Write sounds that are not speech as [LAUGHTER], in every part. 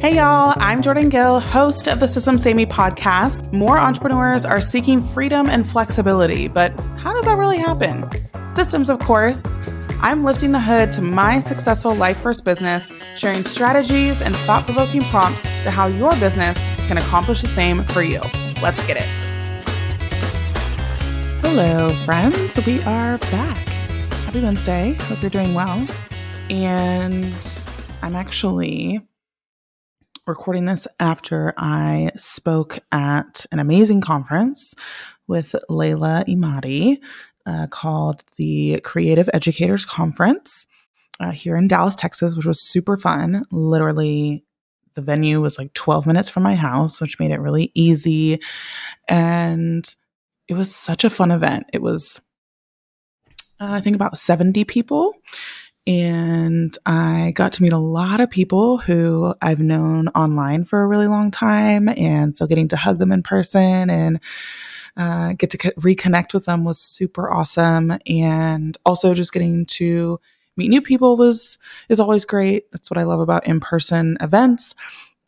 Hey y'all, I'm Jordan Gill, host of the Systems Saved Me podcast. More entrepreneurs are seeking freedom and flexibility, but how does that really happen? Systems, of course. I'm lifting the hood to my successful life first business, sharing strategies and thought provoking prompts to how your business can accomplish the same for you. Let's get it. Hello, friends. We are back. Happy Wednesday. Hope you're doing well. And I'm actually recording this after I spoke at an amazing conference with Laylee Emadi uh, called the Creative Educators Conference uh, here in Dallas, Texas, which was super fun. Literally, the venue was like 12 minutes from my house, which made it really easy. And it was such a fun event. It was, uh, I think, about 70 people and I got to meet a lot of people who I've known online for a really long time. And so getting to hug them in person and uh, get to co- reconnect with them was super awesome. And also just getting to meet new people was is always great. That's what I love about in person events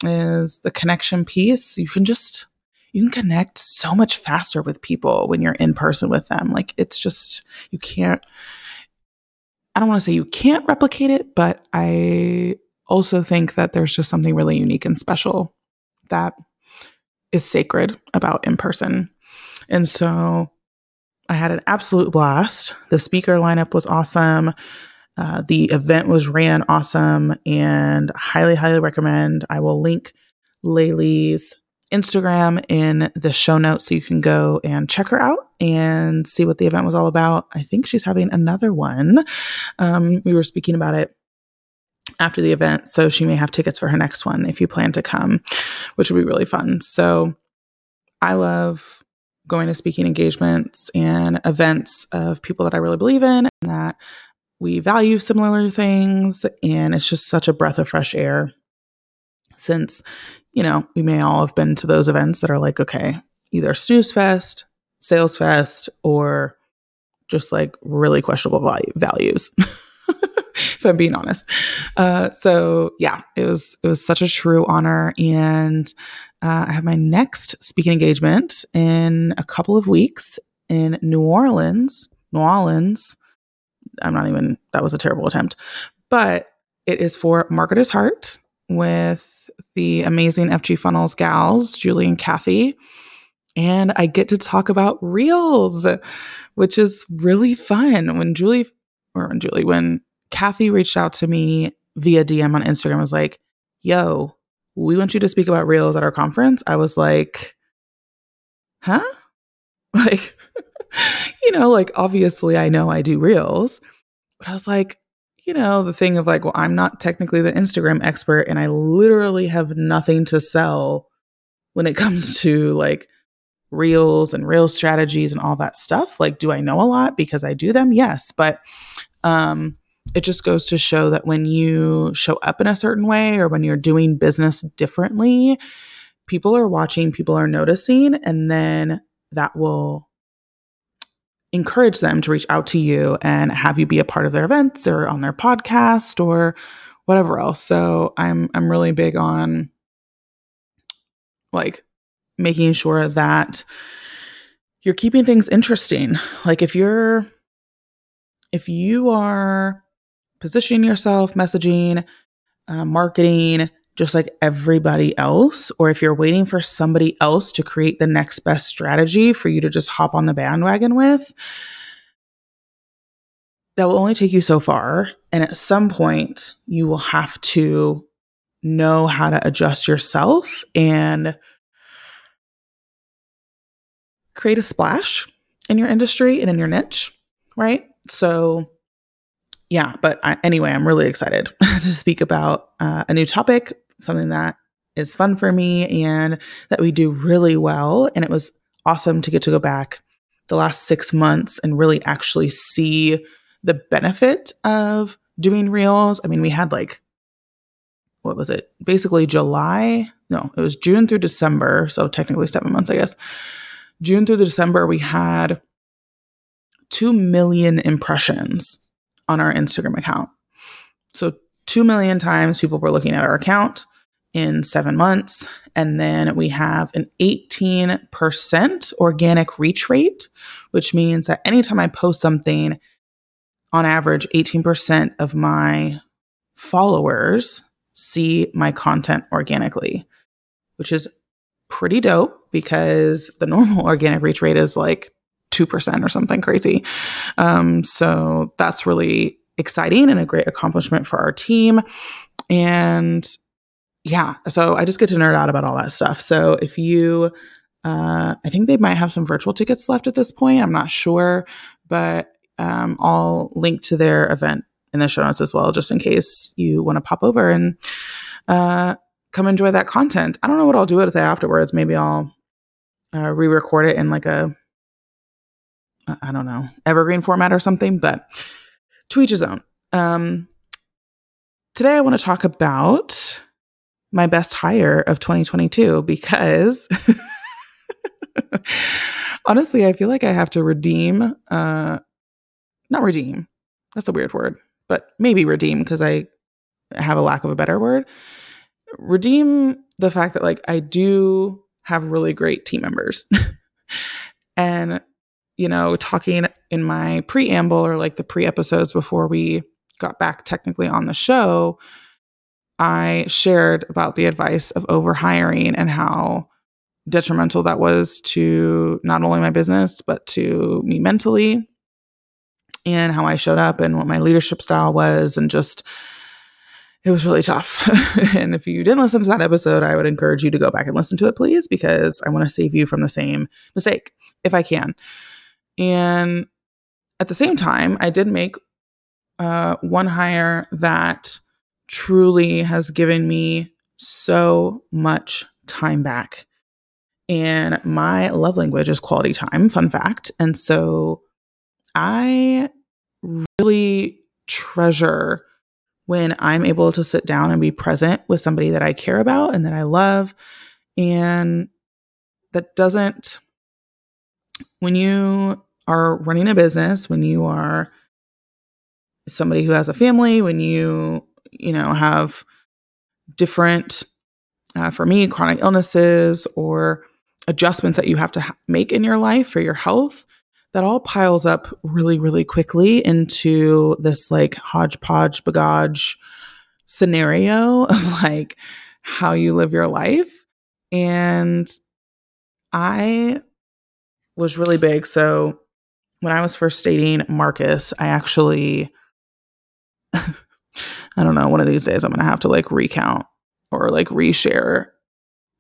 is the connection piece. You can just you can connect so much faster with people when you're in person with them. Like it's just you can't I don't want to say you can't replicate it, but I also think that there's just something really unique and special that is sacred about in person. And so I had an absolute blast. The speaker lineup was awesome. Uh, the event was ran awesome and highly, highly recommend. I will link Laylee's Instagram in the show notes so you can go and check her out and see what the event was all about. I think she's having another one. Um, we were speaking about it after the event, so she may have tickets for her next one if you plan to come, which would be really fun. So I love going to speaking engagements and events of people that I really believe in and that we value similar things. And it's just such a breath of fresh air since you know, we may all have been to those events that are like, okay, either snooze fest, sales fest, or just like really questionable value, values. [LAUGHS] if I'm being honest. Uh, so yeah, it was it was such a true honor, and uh, I have my next speaking engagement in a couple of weeks in New Orleans. New Orleans. I'm not even. That was a terrible attempt, but it is for Marketer's Heart with the amazing FG Funnels gals, Julie and Kathy. And I get to talk about reels, which is really fun. When Julie, or when Julie, when Kathy reached out to me via DM on Instagram, was like, yo, we want you to speak about reels at our conference. I was like, huh? [LAUGHS] Like, [LAUGHS] you know, like obviously I know I do reels, but I was like, you know, the thing of like, well, I'm not technically the Instagram expert and I literally have nothing to sell when it [LAUGHS] comes to like reels and reel strategies and all that stuff. Like, do I know a lot because I do them? Yes. But um, it just goes to show that when you show up in a certain way or when you're doing business differently, people are watching, people are noticing, and then that will encourage them to reach out to you and have you be a part of their events or on their podcast or whatever else. So I'm I'm really big on like making sure that you're keeping things interesting. Like if you're if you are positioning yourself, messaging, uh, marketing, just like everybody else, or if you're waiting for somebody else to create the next best strategy for you to just hop on the bandwagon with, that will only take you so far. And at some point, you will have to know how to adjust yourself and create a splash in your industry and in your niche, right? So, yeah, but I, anyway, I'm really excited [LAUGHS] to speak about uh, a new topic something that is fun for me and that we do really well. And it was awesome to get to go back the last six months and really actually see the benefit of doing reels. I mean, we had like, what was it? Basically, July. No, it was June through December. So technically, seven months, I guess. June through December, we had 2 million impressions on our Instagram account. So 2 million times people were looking at our account in seven months. And then we have an 18% organic reach rate, which means that anytime I post something, on average, 18% of my followers see my content organically, which is pretty dope because the normal [LAUGHS] organic reach rate is like 2% or something crazy. Um, so that's really exciting and a great accomplishment for our team. And yeah, so I just get to nerd out about all that stuff. So if you, uh, I think they might have some virtual tickets left at this point. I'm not sure, but um, I'll link to their event in the show notes as well, just in case you want to pop over and uh, come enjoy that content. I don't know what I'll do with it afterwards. Maybe I'll uh, re-record it in like a I don't know evergreen format or something. But to each his own. Um, today, I want to talk about my best hire of 2022 because [LAUGHS] honestly, I feel like I have to redeem, uh, not redeem, that's a weird word, but maybe redeem because I have a lack of a better word. Redeem the fact that like I do have really great team members. [LAUGHS] and, you know, talking in my preamble or like the pre episodes before we got back technically on the show, I shared about the advice of overhiring and how detrimental that was to not only my business, but to me mentally and how I showed up and what my leadership style was and just it was really tough. [LAUGHS] and if you didn't listen to that episode, I would encourage you to go back and listen to it, please, because I want to save you from the same mistake if I can. And at the same time, I did make uh, one hire that truly has given me so much time back. And my love language is quality time, fun fact. And so I really treasure when I'm able to sit down and be present with somebody that I care about and that I love. And that doesn't, when you are running a business, when you are somebody who has a family, when you, you know, have different, uh, for me, chronic illnesses or adjustments that you have to ha- make in your life for your health, that all piles up really, really quickly into this like hodgepodge bagage scenario [LAUGHS] of like how you live your life. And I was really big. So when I was first dating Marcus, I actually, [LAUGHS] I don't know, one of these days I'm going to have to like recount or like reshare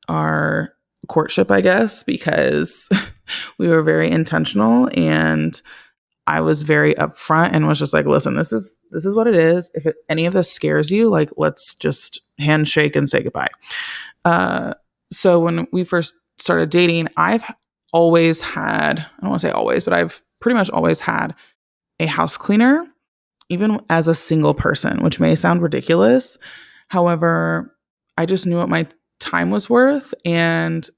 our courtship, I guess, because [LAUGHS] we were very intentional and I was very upfront and was just like, listen, this is this is what it is. If it, any of this scares you, like let's just handshake and say goodbye. Uh, so when we first started dating, I've always had, I don't want to say always, but I've pretty much always had a house cleaner, even as a single person, which may sound ridiculous. However, I just knew what my time was worth and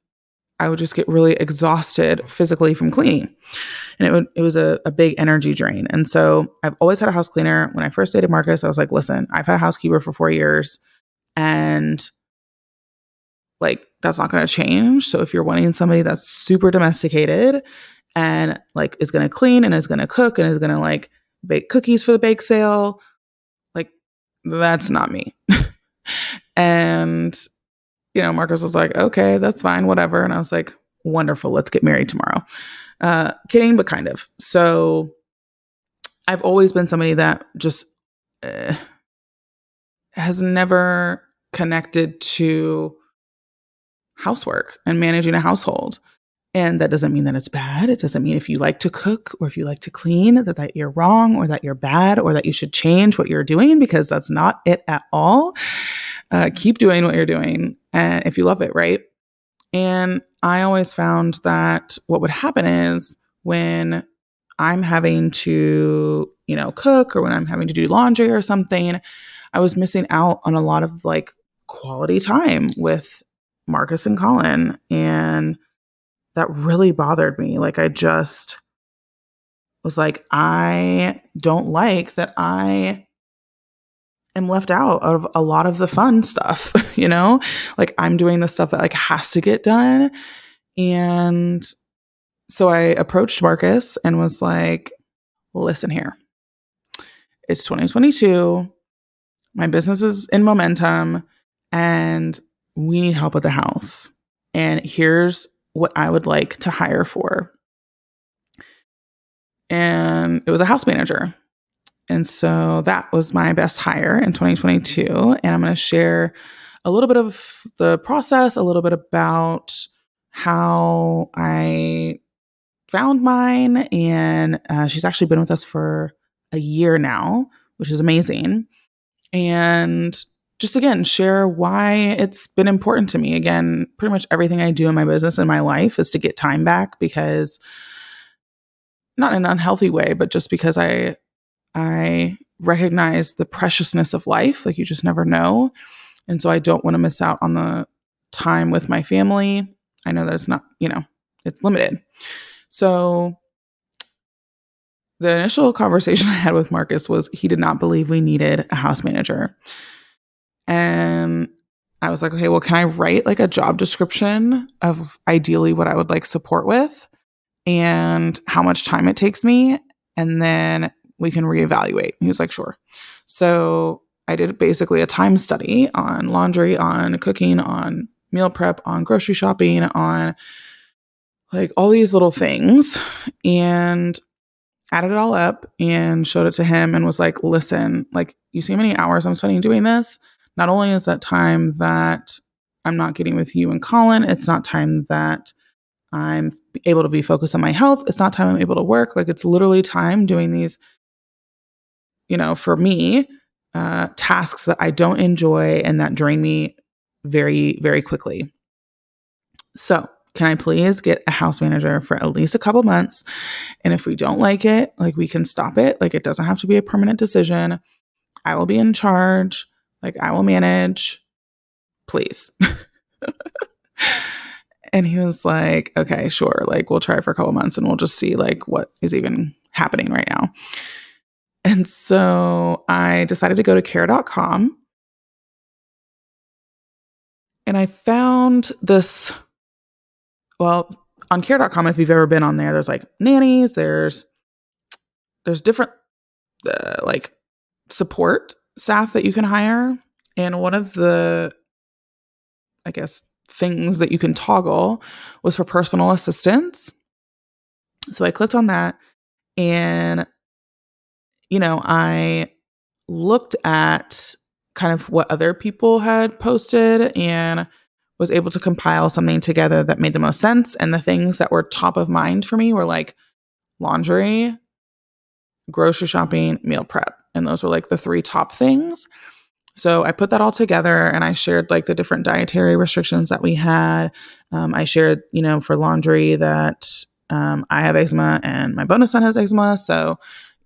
I would just get really exhausted physically from cleaning. And it would it was a, a big energy drain. And so I've always had a house cleaner. When I first dated Marcus, I was like, listen, I've had a housekeeper for four years and like that's not gonna change. So if you're wanting somebody that's super domesticated and like is gonna clean and is gonna cook and is gonna like bake cookies for the bake sale, like that's not me. [LAUGHS] and you know, Marcus was like, okay, that's fine, whatever. And I was like, wonderful, let's get married tomorrow. Uh, kidding, but kind of. So I've always been somebody that just uh, has never connected to housework and managing a household. And that doesn't mean that it's bad. It doesn't mean if you like to cook or if you like to clean that, that you're wrong or that you're bad or that you should change what you're doing because that's not it at all. Uh, keep doing what you're doing and if you love it, right? And I always found that what would happen is when I'm having to, you know, cook or when I'm having to do laundry or something, I was missing out on a lot of like quality time with Marcus and Colin. And that really bothered me. Like, I just was like, I don't like that I am left out of a lot of the fun stuff, [LAUGHS] you know? Like I'm doing the stuff that like has to get done. And so I approached Marcus and was like, listen here. It's 2022. My business is in momentum and we need help with the house. And here's what I would like to hire for. And it was a house manager. And so that was my best hire in 2022. And I'm going to share a little bit of the process, a little bit about how I found mine. And uh, she's actually been with us for a year now, which is amazing. And just again, share why it's been important to me. Again, pretty much everything I do in my business and my life is to get time back because not in an unhealthy way, but just because I I recognize the preciousness of life. Like you just never know. And so I don't want to miss out on the time with my family. I know that it's not, you know, it's limited. So the initial conversation [LAUGHS] I had with Marcus was he did not believe we needed a house manager. And I was like, okay, well, can I write like a job description of ideally what I would like support with and how much time it takes me? And then we can reevaluate. He was like, sure. So I did basically a time study on laundry, on cooking, on meal prep, on grocery shopping, on like all these little things and added it all up and showed it to him and was like, listen, like, you see how many hours I'm spending doing this? Not only is that time that I'm not getting with you and Colin, it's not time that I'm able to be focused on my health. It's not time I'm able to work. Like, it's literally time doing these you know, for me, uh, tasks that I don't enjoy and that drain me very, very quickly. So, can I please get a house manager for at least a couple months? And if we don't like it, like we can stop it. Like it doesn't have to be a permanent decision. I will be in charge. Like I will manage. Please. [LAUGHS] and he was like, okay, sure. Like we'll try for a couple months and we'll just see like what is even happening right now. And so I decided to go to care.com and I found this. Well, on care.com, if you've ever been on there, there's like nannies, there's there's different uh, like support staff that you can hire. And one of the, I guess, things that you can toggle was for personal assistance. So I clicked on that and you know, I looked at kind of what other people had posted and was able to compile something together that made the most sense. And the things that were top of mind for me were like laundry, grocery shopping, meal prep. And those were like the three top things. So I put that all together and I shared like the different dietary restrictions that we had. Um, I shared, you know, for laundry that um, I have eczema and my bonus son has eczema. So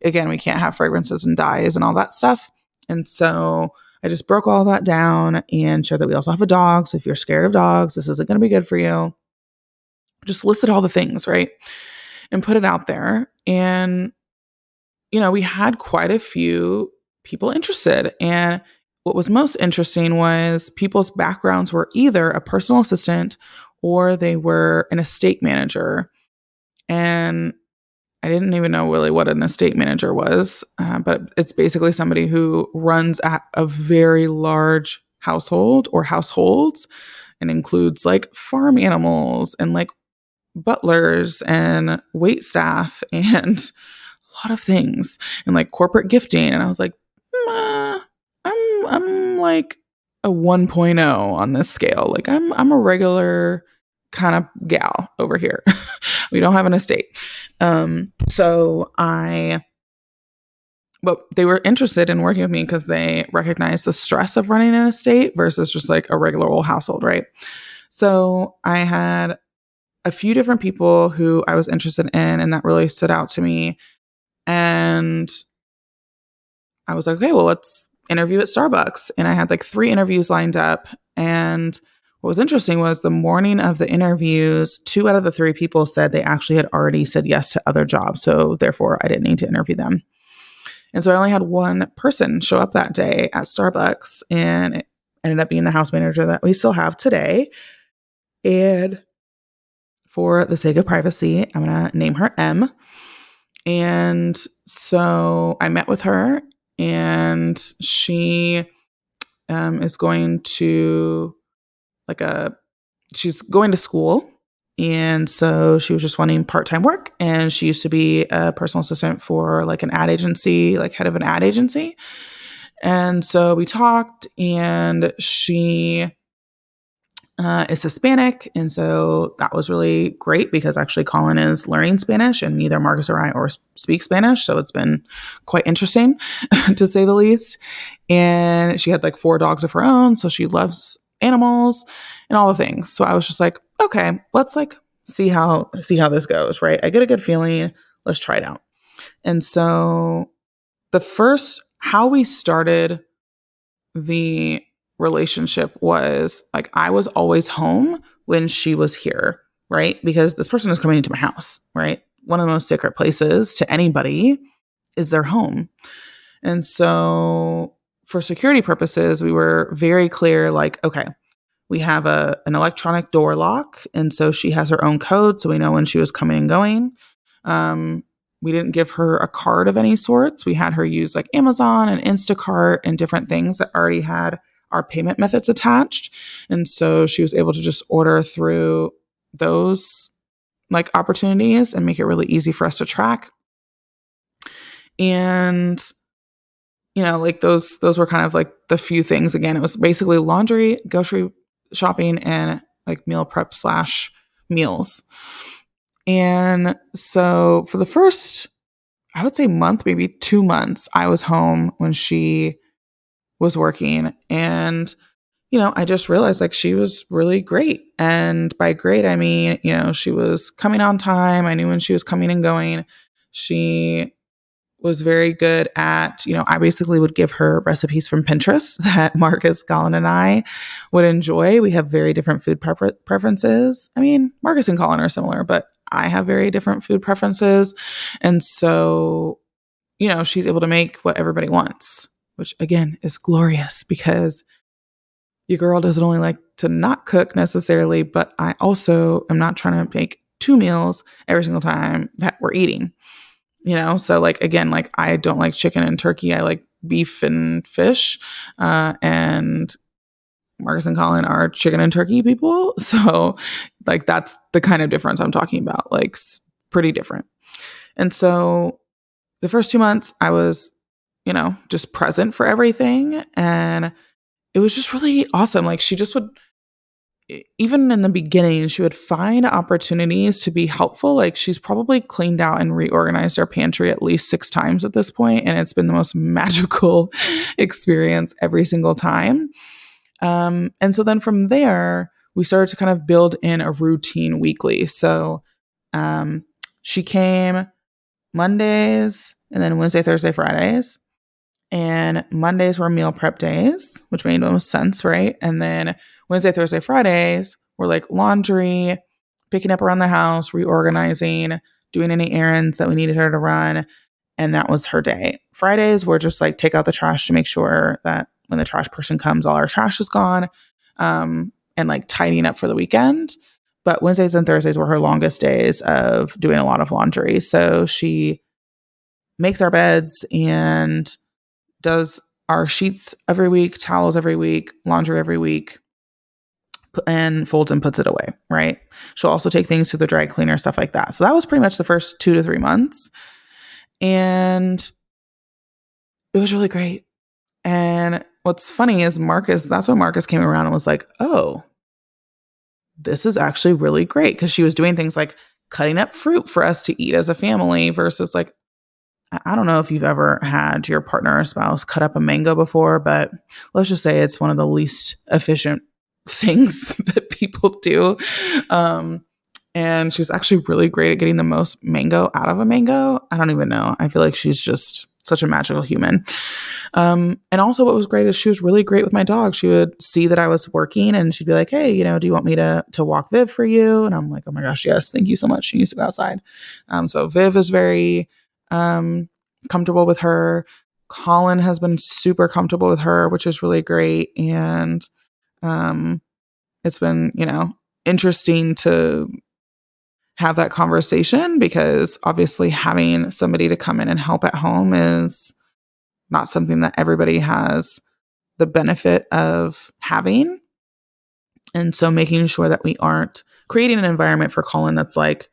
again, we can't have fragrances and dyes and all that stuff. And so I just broke all that down and showed that we also have a dog. So if you're scared of dogs, this isn't going to be good for you. Just listed all the things, right? And put it out there. And, you know, we had quite a few people interested. And what was most interesting was people's backgrounds were either a personal assistant or they were an estate manager. And I didn't even know really what an estate manager was, uh, but it's basically somebody who runs a, a very large household or households and includes like farm animals and like butlers and wait staff [LAUGHS] and lot of things and like corporate gifting. And I was like, I'm I'm like a 1.0 on this scale. Like I'm I'm a regular kind of gal over here. [LAUGHS] we don't have an estate. Um, so I, but they were interested in working with me because they recognized the stress of running an estate versus just like a regular old household, right? So I had a few different people who I was interested in, and that really stood out to me. And I was like, okay, well, let's interview at Starbucks. And I had like three interviews lined up. And what was interesting was the morning of the interviews, two out of the three people said they actually had already said yes to other jobs. So therefore, I didn't need to interview them. And so I only had one person show up that day at Starbucks, and it ended up being the house manager that we still have today. And for the sake of privacy, I'm going to name her M. And so I met with her, and she um, is going to like a she's going to school. And so she was just wanting part-time work and she used to be a personal assistant for like an ad agency like head of an ad agency. And so we talked and she uh, is Hispanic. And so that was really great because actually Colin is learning Spanish and neither Marcus or I or speak Spanish. So it's been quite interesting [LAUGHS] to say the least. And she had like four dogs of her own. So she loves animals and all the things. So I was just like, okay, let's like see how see how this goes, right? I get a good feeling. Let's try it out. And so the first how we started the relationship was like I was always home when she was here, right? Because this person is coming into my house, right? One of the most sacred places to anybody is their home. And so for security purposes, we were very clear like, okay, we have a an electronic door lock, and so she has her own code, so we know when she was coming and going. Um, we didn't give her a card of any sorts. We had her use like Amazon and Instacart and different things that already had our payment methods attached. And so she was able to just order through those like opportunities and make it really easy for us to track. And you know, like those those were kind of like the few things again. It was basically laundry, grocery shopping, and like meal prep slash meals. And so for the first, I would say month, maybe two months, I was home when she was working. And, you know, I just realized like she was really great. And by great, I mean, you know, she was coming on time. I knew when she was coming and going. She was very good at, you know, I basically would give her recipes from Pinterest [LAUGHS] that Marcus, Colin, and I would enjoy. We have very different food prefer- preferences. I mean, Marcus and Colin are similar, but I have very different food preferences. And so, you know, she's able to make what everybody wants which again is glorious because your girl doesn't only like to not cook necessarily, but I also am not trying to make two meals every single time that we're eating. You know, so like again, like I don't like chicken and turkey. I like beef and fish. Uh, and Marcus and Colin are chicken and turkey people. [LAUGHS] So, like, that's the kind of difference I'm talking about. Like, pretty different. And so, the first two months, I was you know, just present for everything. And it was just really awesome. Like she just would, even in the beginning, she would find opportunities to be helpful. Like she's probably cleaned out and reorganized our pantry at least six times at this point, and it's been the most [LAUGHS] magical experience every single time. Um, and so then from there, we started to kind of build in a routine weekly. So um, she came Mondays and then Wednesday, Thursday, Fridays and Mondays were meal prep days, which made most sense, right? And then Wednesday, Thursday, Fridays were like laundry, picking up around the house, reorganizing, doing any errands that we needed her to run. And that was her day. Fridays were just like take out the trash to make sure that when the trash person comes, all our trash is gone um, and like tidying up for the weekend. But Wednesdays and Thursdays were her longest days of doing a lot of laundry. So she makes our beds and does our sheets every week, towels every week, laundry every week, and folds and puts it away, right? She'll also take things to the dry cleaner, stuff like that. So that was pretty much the first two to three months. And it was really great. And what's funny is Marcus, that's when Marcus came around and was like, oh, this is actually really great. Cause she was doing things like cutting up fruit for us to eat as a family versus like, I don't know if you've ever had your partner or spouse cut up a mango before, but let's just say it's one of the least efficient [LAUGHS] things that people do. Um, and she's actually really great at getting the most mango out of a mango. I don't even know. I feel like she's just such a magical human. Um, and also, what was great is she was really great with my dog. She would see that I was working, and she'd be like, "Hey, you know, do you want me to to walk Viv for you?" And I'm like, "Oh my gosh, yes, thank you so much. She needs to go outside." Um, so Viv is very um, comfortable with her. Colin has been super comfortable with her, which is really great. And um, it's been, you know, interesting to have that conversation because obviously having somebody to come in and help at home is not something that everybody has the benefit of having. And so making sure that we aren't creating an environment for Colin that's like,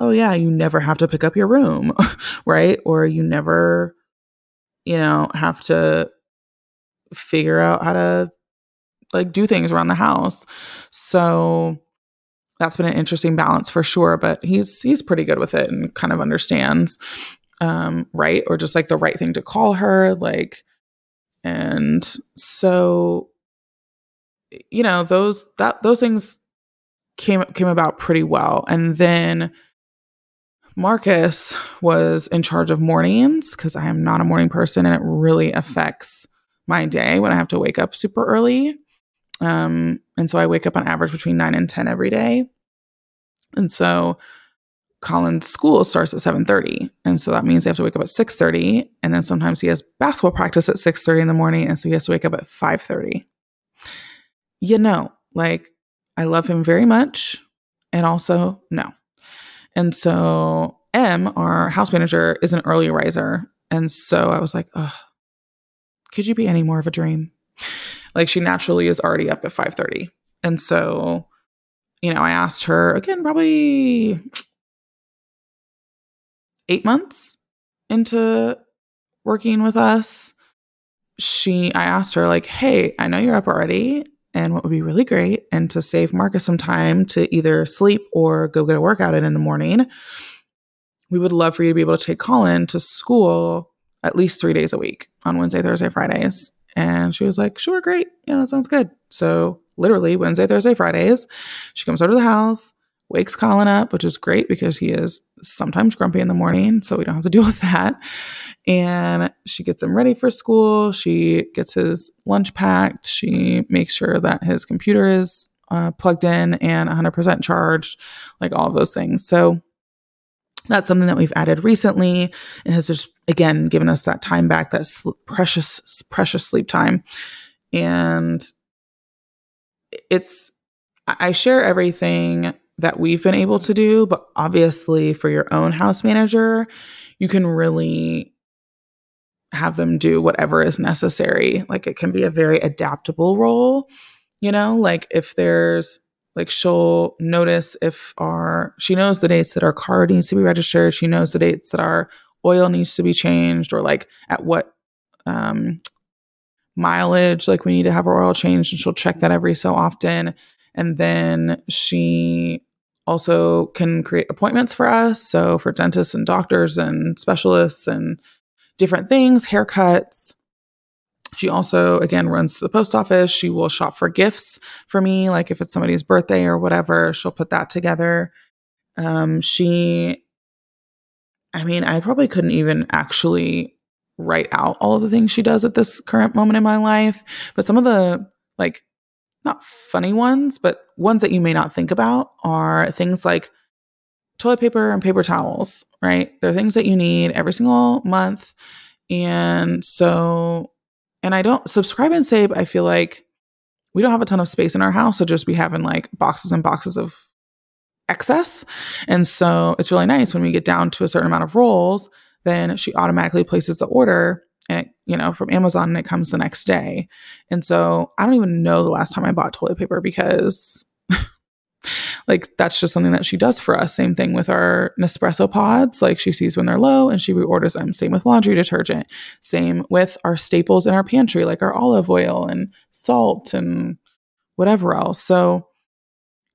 oh, yeah, you never have to pick up your room, [LAUGHS] right? Or you never, you know, have to figure out how to like do things around the house. So that's been an interesting balance for sure, but he's he's pretty good with it and kind of understands um right or just like the right thing to call her like and so you know those that those things came came about pretty well and then Marcus was in charge of mornings because I am not a morning person and it really affects my day when I have to wake up super early. Um, and so I wake up on average between 9 and 10 every day. And so Colin's school starts at 7:30. And so that means they have to wake up at 6:30 and then sometimes he has basketball practice at 6:30 in the morning and so he has to wake up at 5:30. You know, like I love him very much and also no. And so M, our house manager, is an early riser. And so I was like, oh, could you be any more of a dream? Like she naturally is already up at 5:30. And so, you know, I asked her again, probably eight months into working with us. She I asked her, like, hey, I know you're up already. And what would be really great, and to save Marcus some time to either sleep or go get a workout in in the morning, we would love for you to be able to take Colin to school at least three days a week on Wednesday, Thursday, Fridays. And she was like, sure, great. Yeah, that sounds good. So literally Wednesday, Thursday, Fridays, she comes over to the house, wakes Colin up, which is great because he is sometimes grumpy in the morning. So we don't have to [LAUGHS] deal with that and she gets him ready for school. She gets his lunch packed. She makes sure that his computer is uh, plugged in and 100% charged, like all of those things. So that's something that we've added recently and has just again given us that time back, that sl- precious, precious sleep time. And it's, I share everything that we've been able to do, but obviously for your own house manager, you can really have them do whatever is necessary. Like it can be a very adaptable role, you know, like if there's like she'll notice if our she knows the dates that our car needs to be registered, she knows the dates that our oil needs to be changed or like at what um mileage like we need to have our oil changed and she'll check that every so often. And then she also can create appointments for us so for dentists and doctors and specialists and different things, haircuts. She also, again, runs the post office. She will shop for gifts for me, like if it's somebody's birthday or whatever, she'll put that together. Um, she, I mean, I probably couldn't even actually write out all of the things she does at this current moment in my life, but some of the like not funny ones, but ones that you may not think about are things like toilet paper and paper towels, right? They're things that you need every single month. And so, and I don't subscribe and save. I feel like we don't have a ton of space in our house. So just be having like boxes and boxes of excess. And so it's really nice when we get down to a certain amount of rolls, then she automatically places the order and it, you know, from Amazon and it comes the next day. And so I don't even know the last time I bought toilet paper because [LAUGHS] like that's just something that she does for us. Same thing with our Nespresso pods. Like she sees when they're low and she reorders them. Same with laundry detergent. Same with our staples in our pantry, like our olive oil and salt and whatever else. So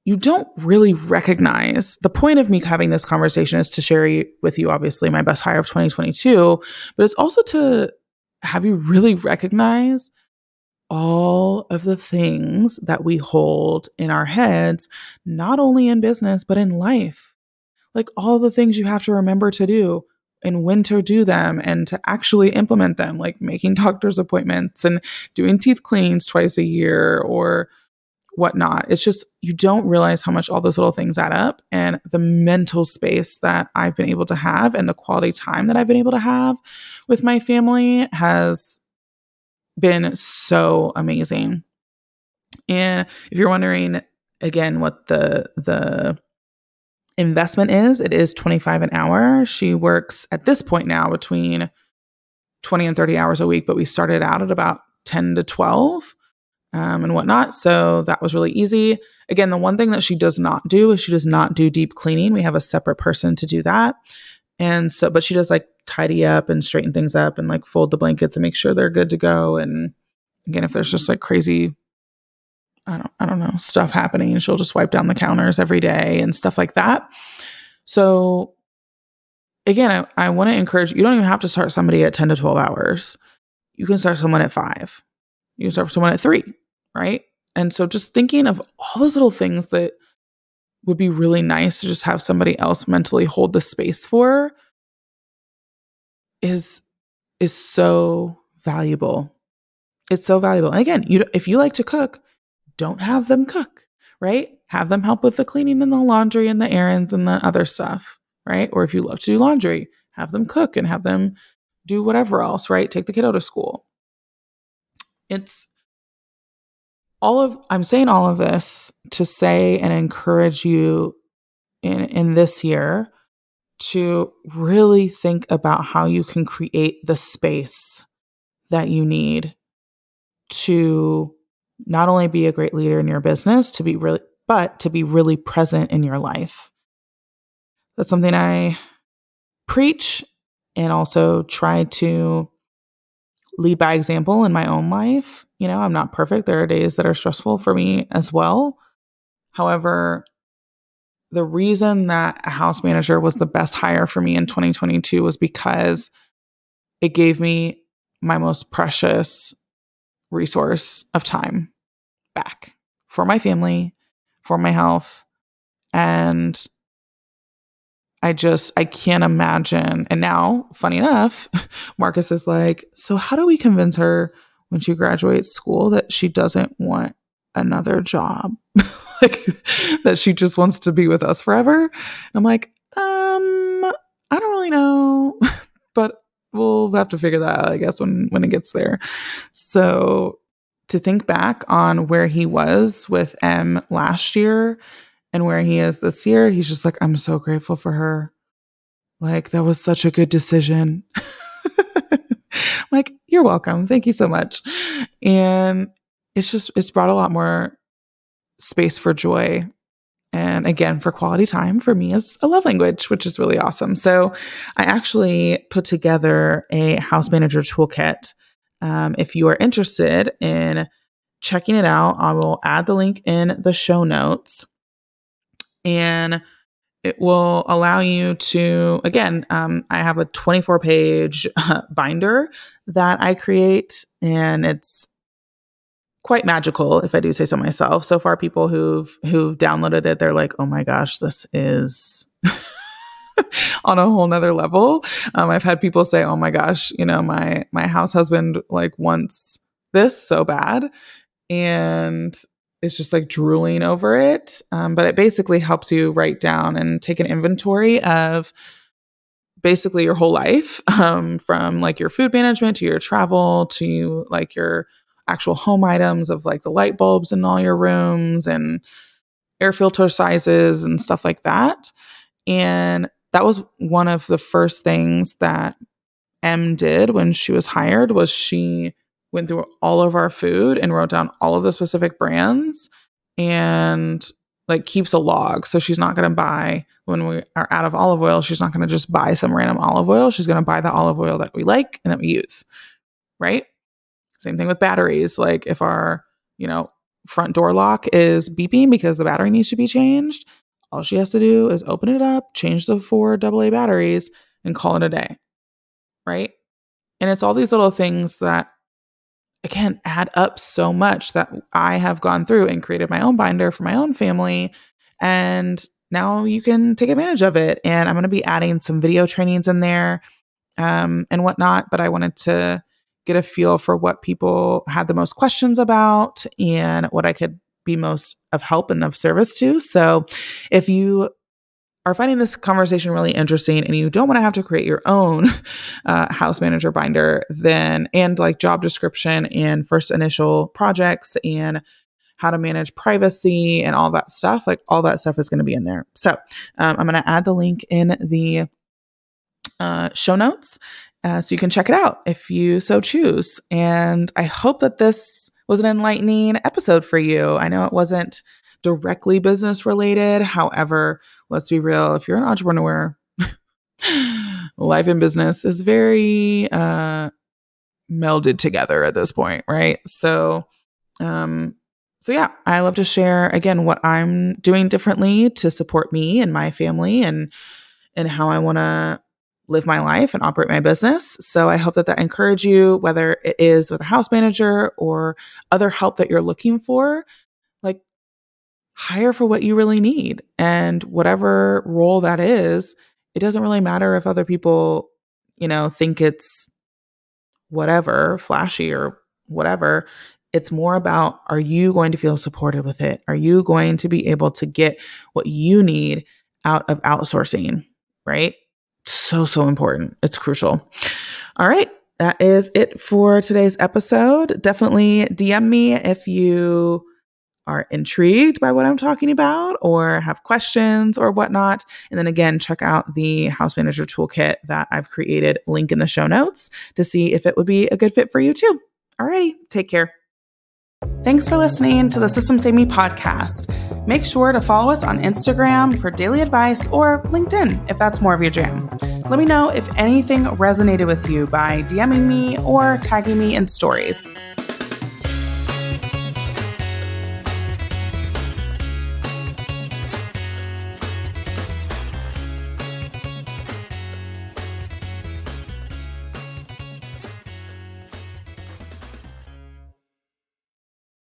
you don't really recognize the point of me having this conversation is to share with you, obviously, my best hire of 2022, but it's also to have you really recognized all of the things that we hold in our heads, not only in business, but in life. Like all the things you have to remember to do and when to do them and to actually implement them, like making doctor's appointments and doing teeth cleans twice a year or whatnot. It's just you don't realize how much all those little things add up and the mental space that I've been able to have and the quality time that I've been able to have with my family has been so amazing. And if you're wondering again what the the investment is, it is 25 an hour. She works at this point now between 20 and 30 hours a week, but we started out at about 10 to 12 um, and whatnot. So that was really easy. Again, the one thing that she does not do is she does not do deep cleaning. We have a separate person to do that. And so, but she does like tidy up and straighten things up and like fold the blankets and make sure they're good to go. And again, if there's just like crazy, I don't, I don't know, stuff happening, she'll just wipe down the counters every day and stuff like that. So again, I, I want to encourage you don't even have to start somebody at 10 to 12 hours. You can start someone at five. You can start someone at three right? And so just thinking of all those little things that would be really nice to just have somebody else mentally hold the space for is is so valuable. It's so valuable. And again, you if you like to cook, don't have them cook, right? Have them help with the cleaning and the laundry and the errands and the other stuff, right? Or if you love to do laundry, have them cook and have them do whatever else, right? Take the kiddo to school. It's all of I'm saying all of this to say and encourage you in in this year to really think about how you can create the space that you need to not only be a great leader in your business to be really but to be really present in your life. That's something I preach and also try to lead by example in my own life. You know, I'm not perfect. There are days that are stressful for me as well. However, the reason that a house manager was the best hire for me in 2022 was because it gave me my most precious resource of time back for my family, for my health. And I just, I can't imagine. And now, funny enough, [LAUGHS] Marcus is like, So, how do we convince her when she graduates school that she doesn't want another job? [LAUGHS] like, that she just wants to be with us forever? I'm like, Um, I don't really know, [LAUGHS] but we'll have to figure that out, I guess, when, when it gets there. So, to think back on where he was with M last year and where he is this year, he's just like, I'm so grateful for her. Like, that was such a good decision. [LAUGHS] like, you're welcome. Thank you so much. And it's just, it's brought a lot more space for joy. And again, for quality time for me as a love language, which is really awesome. So I actually put together a house manager toolkit. Um, if you are interested in checking it out, I will add the link in the show notes and it will allow you to again um, i have a 24 page uh, [LAUGHS] binder that i create and it's quite magical if i do say so myself. So far people who've who've downloaded it they're like oh my gosh this is [LAUGHS] on a whole nother level. Um, i've had people say oh my gosh you know my my house husband like wants this so bad. And is just like drooling over it. Um, but it basically helps you write down and take an inventory of basically your whole life [LAUGHS] um, from like your food management to your travel to like your actual home items of like the light bulbs in all your rooms and air filter sizes and stuff like that. And that was one of the first things that M did when she was hired was she went through all of our food and wrote down all of the specific brands and like keeps a log. So she's not going to buy when we are out of olive oil, she's not going to just buy some random olive oil. She's going to buy the olive oil that we like and that we use. Right? Same thing with batteries. Like if our, you know, front door lock is beeping because the battery needs to be changed, all she has to do is open it up, change the four AA batteries and call it a day. Right? And it's all these little things that again add up so much that I have gone through and created my own binder for my own family. And now you can take advantage of it. And I'm going to be adding some video trainings in there um, and whatnot. But I wanted to get a feel for what people had the most questions about and what I could be most of help and of service to. So if you are finding this conversation really interesting and you don't want to have to create your own [LAUGHS] uh, house manager binder, then and like job description and first initial projects and how to manage privacy and all that stuff, like all that stuff is going to be in there. So um, I'm going to add the link in the uh, show notes uh, so you can check it out if you so choose. And I hope that this was an enlightening episode for you. I know it wasn't directly business related. However, let's be real if you're an entrepreneur, [LAUGHS] life and business is very uh, melded together at this point, right? So, um, so yeah, I love to share again what I'm doing differently to support me and my family and and how I want to live my life and operate my business. So I hope that that encourage you whether it is with a house manager or other help that you're looking for. Hire for what you really need and whatever role that is, it doesn't really matter if other people, you know, think it's whatever, flashy or whatever. It's more about are you going to feel supported with it? Are you going to be able to get what you need out of outsourcing, right? So, so important. It's crucial. All right. That is it for today's episode. Definitely DM me if you are intrigued by what I'm talking about or have questions or whatnot. And then again, check out the house manager toolkit that I've created, link in the show notes to see if it would be a good fit for you too. Alrighty, take care. Thanks for listening to the Systems Saved Me podcast. Make sure to follow us on Instagram for daily advice or LinkedIn if that's more of your jam. Let me know if anything resonated with you by DMing me or tagging me in stories.